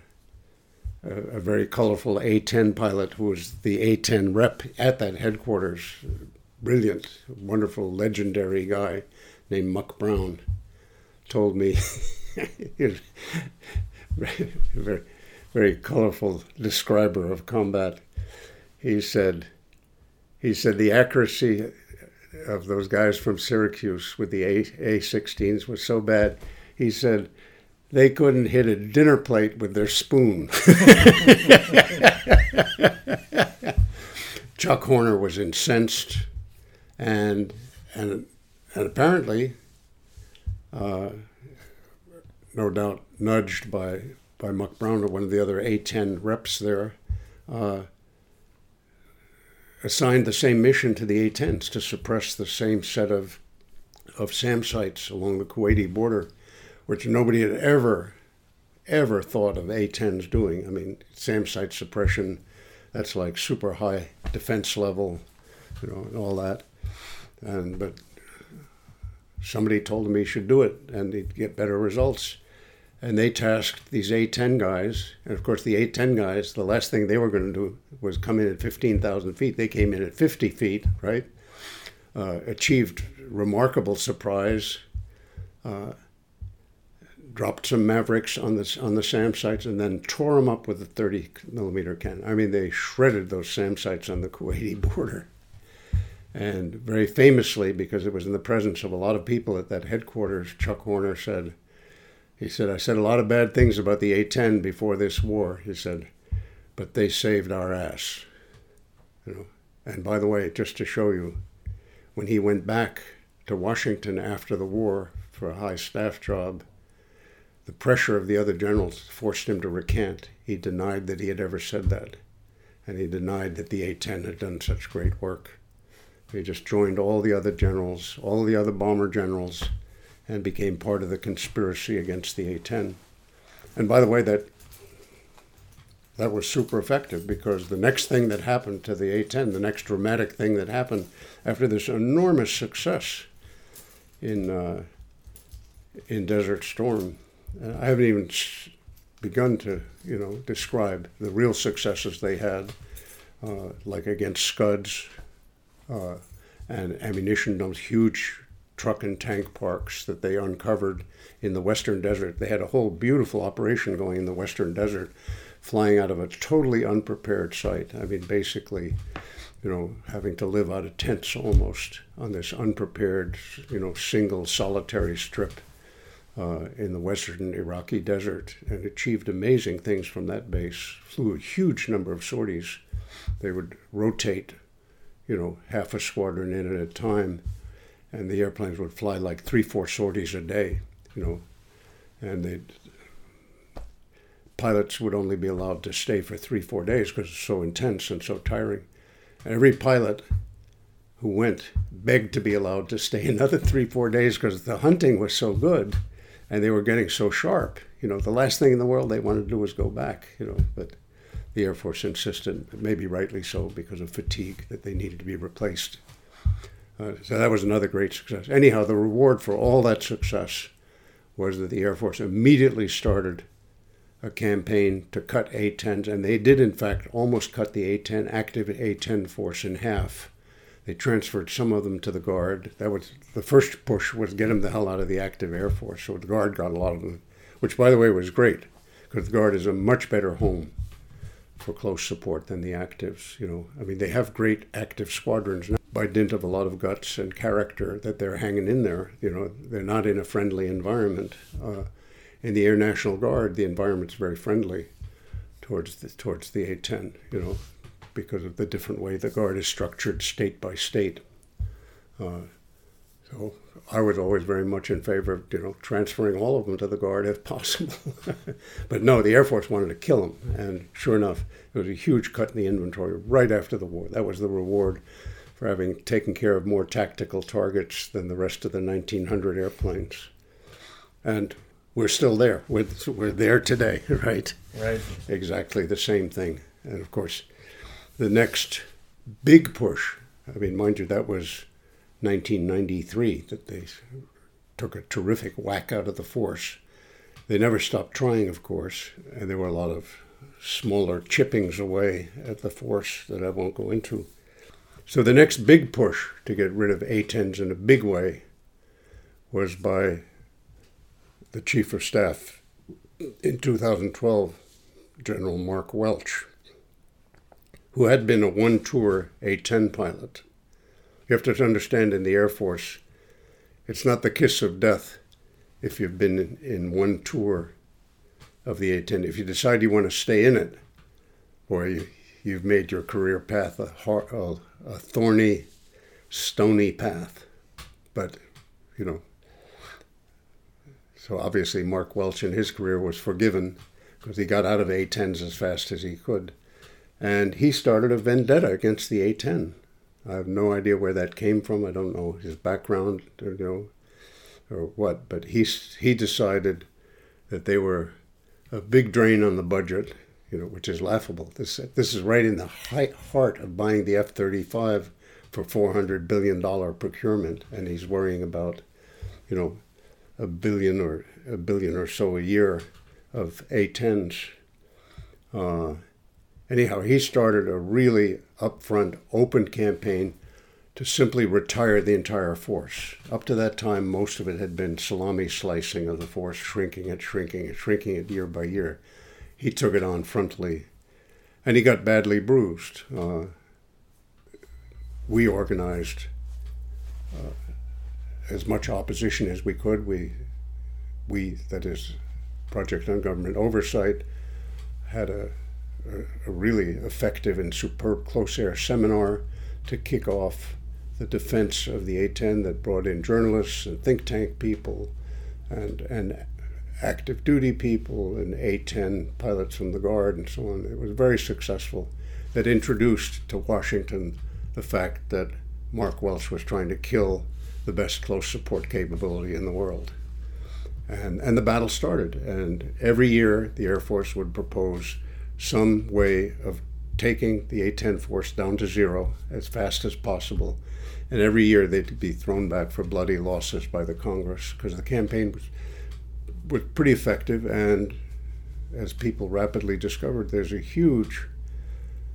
a, a, very colorful A-10 pilot who was the A-10 rep at that headquarters, brilliant, wonderful, legendary guy named Muck Brown told me, very, very, colorful describer of combat. He said, he said the accuracy of those guys from Syracuse with the A, A16s was so bad. He said they couldn't hit a dinner plate with their spoon. Chuck Horner was incensed, and and and apparently uh, no doubt nudged by, by Muck Brown or one of the other A10 reps there, uh, assigned the same mission to the A10s to suppress the same set of, of SAM sites along the Kuwaiti border, which nobody had ever, ever thought of A10s doing. I mean, SAM site suppression, that's like super high defense level, you know, and all that. And, but somebody told him he should do it and he'd get better results. And they tasked these A10 guys, and of course, the A10 guys, the last thing they were going to do was come in at 15,000 feet. They came in at 50 feet, right? Uh, achieved remarkable surprise, uh, dropped some Mavericks on the, on the SAM sites, and then tore them up with a 30 millimeter cannon. I mean, they shredded those SAM sites on the Kuwaiti border. And very famously, because it was in the presence of a lot of people at that headquarters, Chuck Horner said, he said, I said a lot of bad things about the A-10 before this war. He said, but they saved our ass. You know. And by the way, just to show you, when he went back to Washington after the war for a high staff job, the pressure of the other generals forced him to recant. He denied that he had ever said that. And he denied that the A-10 had done such great work. He just joined all the other generals, all the other bomber generals, and became part of the conspiracy against the A-10. And by the way, that that was super effective because the next thing that happened to the A-10, the next dramatic thing that happened after this enormous success in uh, in Desert Storm, I haven't even begun to you know describe the real successes they had, uh, like against Scuds uh, and ammunition dumps, huge truck and tank parks that they uncovered in the western desert. They had a whole beautiful operation going in the western desert, flying out of a totally unprepared site. I mean, basically, you know, having to live out of tents almost on this unprepared, you know, single solitary strip uh, in the western Iraqi desert and achieved amazing things from that base. Flew a huge number of sorties. They would rotate, you know, half a squadron in at a time, and the airplanes would fly like three, four sorties a day, you know, and they pilots would only be allowed to stay for three, four days because it's so intense and so tiring. And every pilot who went begged to be allowed to stay another three, four days because the hunting was so good and they were getting so sharp. You know, the last thing in the world they wanted to do was go back, you know, but the Air Force insisted, maybe rightly so, because of fatigue, that they needed to be replaced. Uh, so that was another great success. Anyhow, the reward for all that success was that the Air Force immediately started a campaign to cut A-10s, and they did, in fact, almost cut the A-10 active A-10 force in half. They transferred some of them to the Guard. That was the first push was get them the hell out of the active Air Force. So the Guard got a lot of them, which, by the way, was great because the Guard is a much better home for close support than the actives. You know, I mean, they have great active squadrons now by dint of a lot of guts and character that they're hanging in there. You know, they're not in a friendly environment. Uh, in the Air National Guard, the environment's very friendly towards the, towards the A-10. You know, because of the different way the Guard is structured state by state. Uh, so I was always very much in favor of you know transferring all of them to the Guard if possible. but no, the Air Force wanted to kill them, and sure enough, it was a huge cut in the inventory right after the war. That was the reward for having taken care of more tactical targets than the rest of the 1900 airplanes. And we're still there. We're, we're there today, right? Right. Exactly the same thing. And of course, the next big push, I mean, mind you, that was 1993 that they took a terrific whack out of the force. They never stopped trying, of course, and there were a lot of smaller chippings away at the force that I won't go into. So the next big push to get rid of A-10s in a big way was by the Chief of Staff in 2012, General Mark Welsh, who had been a one tour A-10 pilot. You have to understand in the Air Force, it's not the kiss of death if you've been in, one tour of the A-10. If you decide you want to stay in it, or you, you've made your career path a, hard, a, a thorny, stony path. But, you know, so obviously Mark Welsh in his career was forgiven because he got out of A-10s as fast as he could. And he started a vendetta against the A-10. I have no idea where that came from. I don't know his background, or, you know, or what. But he he decided that they were a big drain on the budget, you know, which is laughable. This this is right in the heart of buying the F-35 for 400 billion dollar procurement, and he's worrying about, you know, a billion or a billion or so a year of A-10s. Uh, anyhow, he started a really upfront, open campaign to simply retire the entire force. Up to that time, most of it had been salami slicing of the force, shrinking it, shrinking it, shrinking it year by year. He took it on frontally, and he got badly bruised. Uh, we organized uh, as much opposition as we could. We, we that is, Project on Government Oversight, had a, a, really effective and superb close air seminar to kick off the defense of the A-10 that brought in journalists and think tank people and and active duty people and A-10 pilots from the Guard and so on. It was very successful. That introduced to Washington the fact that Mark Welsh was trying to kill the best close support capability in the world. And, and the battle started. And every year, the Air Force would propose some way of taking the A 10 force down to zero as fast as possible. And every year, they'd be thrown back for bloody losses by the Congress because the campaign was, was pretty effective. And as people rapidly discovered, there's a huge,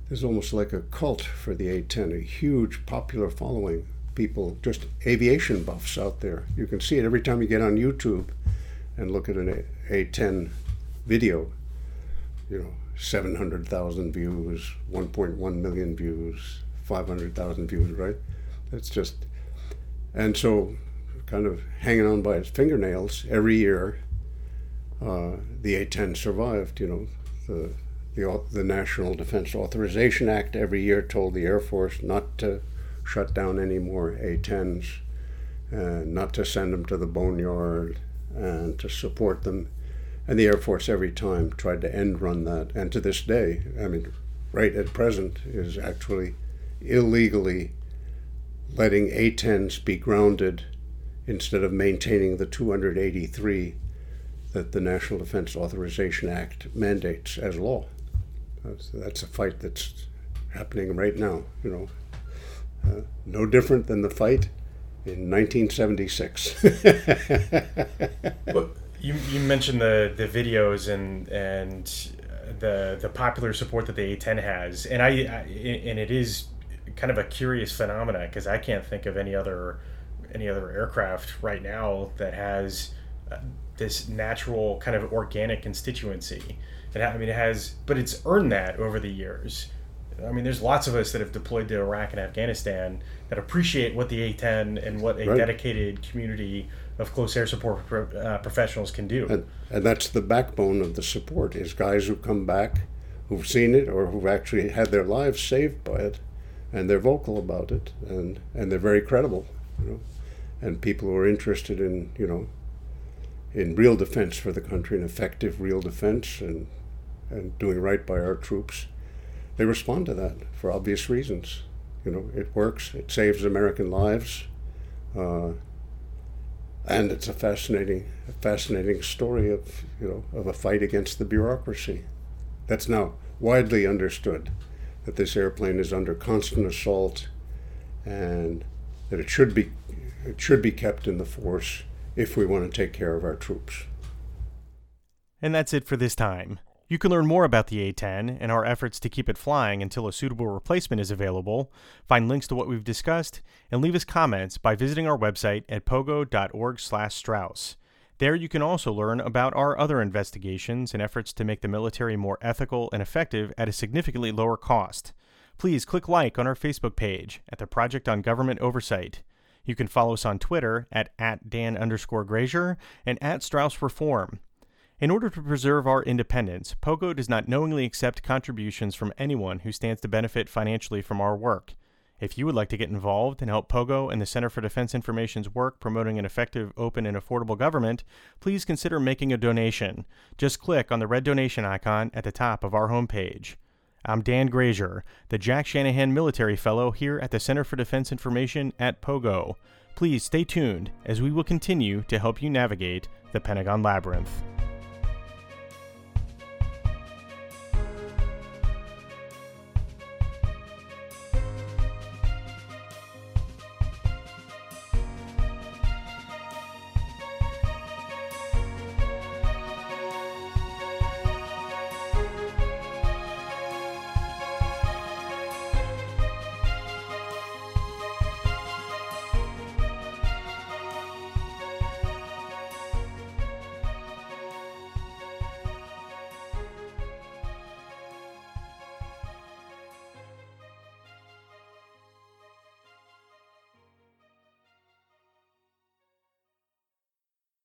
there's almost like a cult for the A 10, a huge popular following people, just aviation buffs out there. You can see it every time you get on YouTube and look at an A10 video. You know, 700,000 views, 1.1 million views, 500,000 views, right? It's just, and so kind of hanging on by its fingernails every year. Uh, the A-10 survived. You know, the, the the National Defense Authorization Act every year told the Air Force not to shut down any more A-10s, and not to send them to the boneyard, and to support them. And the Air Force every time tried to end run that. And to this day, I mean, right at present, is actually illegally letting A-10s be grounded instead of maintaining the 283 that the National Defense Authorization Act mandates as law. That's, that's a fight that's happening right now, you know. Uh, no different than the fight in 1976. well, you, you mentioned the, the videos and and the the popular support that the A10 has, and I, I and it is kind of a curious phenomena because I can't think of any other any other aircraft right now that has uh, this natural kind of organic constituency. It, I mean, it has, but it's earned that over the years. I mean, there's lots of us that have deployed to Iraq and Afghanistan that appreciate what the A-10 and what a right. dedicated community of close air support pro, uh, professionals can do. And, and that's the backbone of the support is guys who come back, who've seen it or who've actually had their lives saved by it, and they're vocal about it, and, and they're very credible. You know? and people who are interested in you know in real defense for the country and effective real defense and and doing right by our troops they respond to that for obvious reasons you know it works it saves american lives uh, and it's a fascinating fascinating story of you know of a fight against the bureaucracy that's now widely understood that this airplane is under constant assault and that it should be it should be kept in the force if we want to take care of our troops. And that's it for this time. You can learn more about the A-10 and our efforts to keep it flying until a suitable replacement is available, find links to what we've discussed, and leave us comments by visiting our website at pogo.org/straus. There you can also learn about our other investigations and efforts to make the military more ethical and effective at a significantly lower cost. Please click like on our Facebook page at the Project on Government Oversight. You can follow us on Twitter at, at Dan underscore Grazier and at Straus Reform. In order to preserve our independence, POGO does not knowingly accept contributions from anyone who stands to benefit financially from our work. If you would like to get involved and help POGO and the Center for Defense Information's work promoting an effective, open, and affordable government, please consider making a donation. Just click on the red donation icon at the top of our homepage. I'm Dan Grazier, the Jack Shanahan Military Fellow here at the Center for Defense Information at POGO. Please stay tuned as we will continue to help you navigate the Pentagon Labyrinth.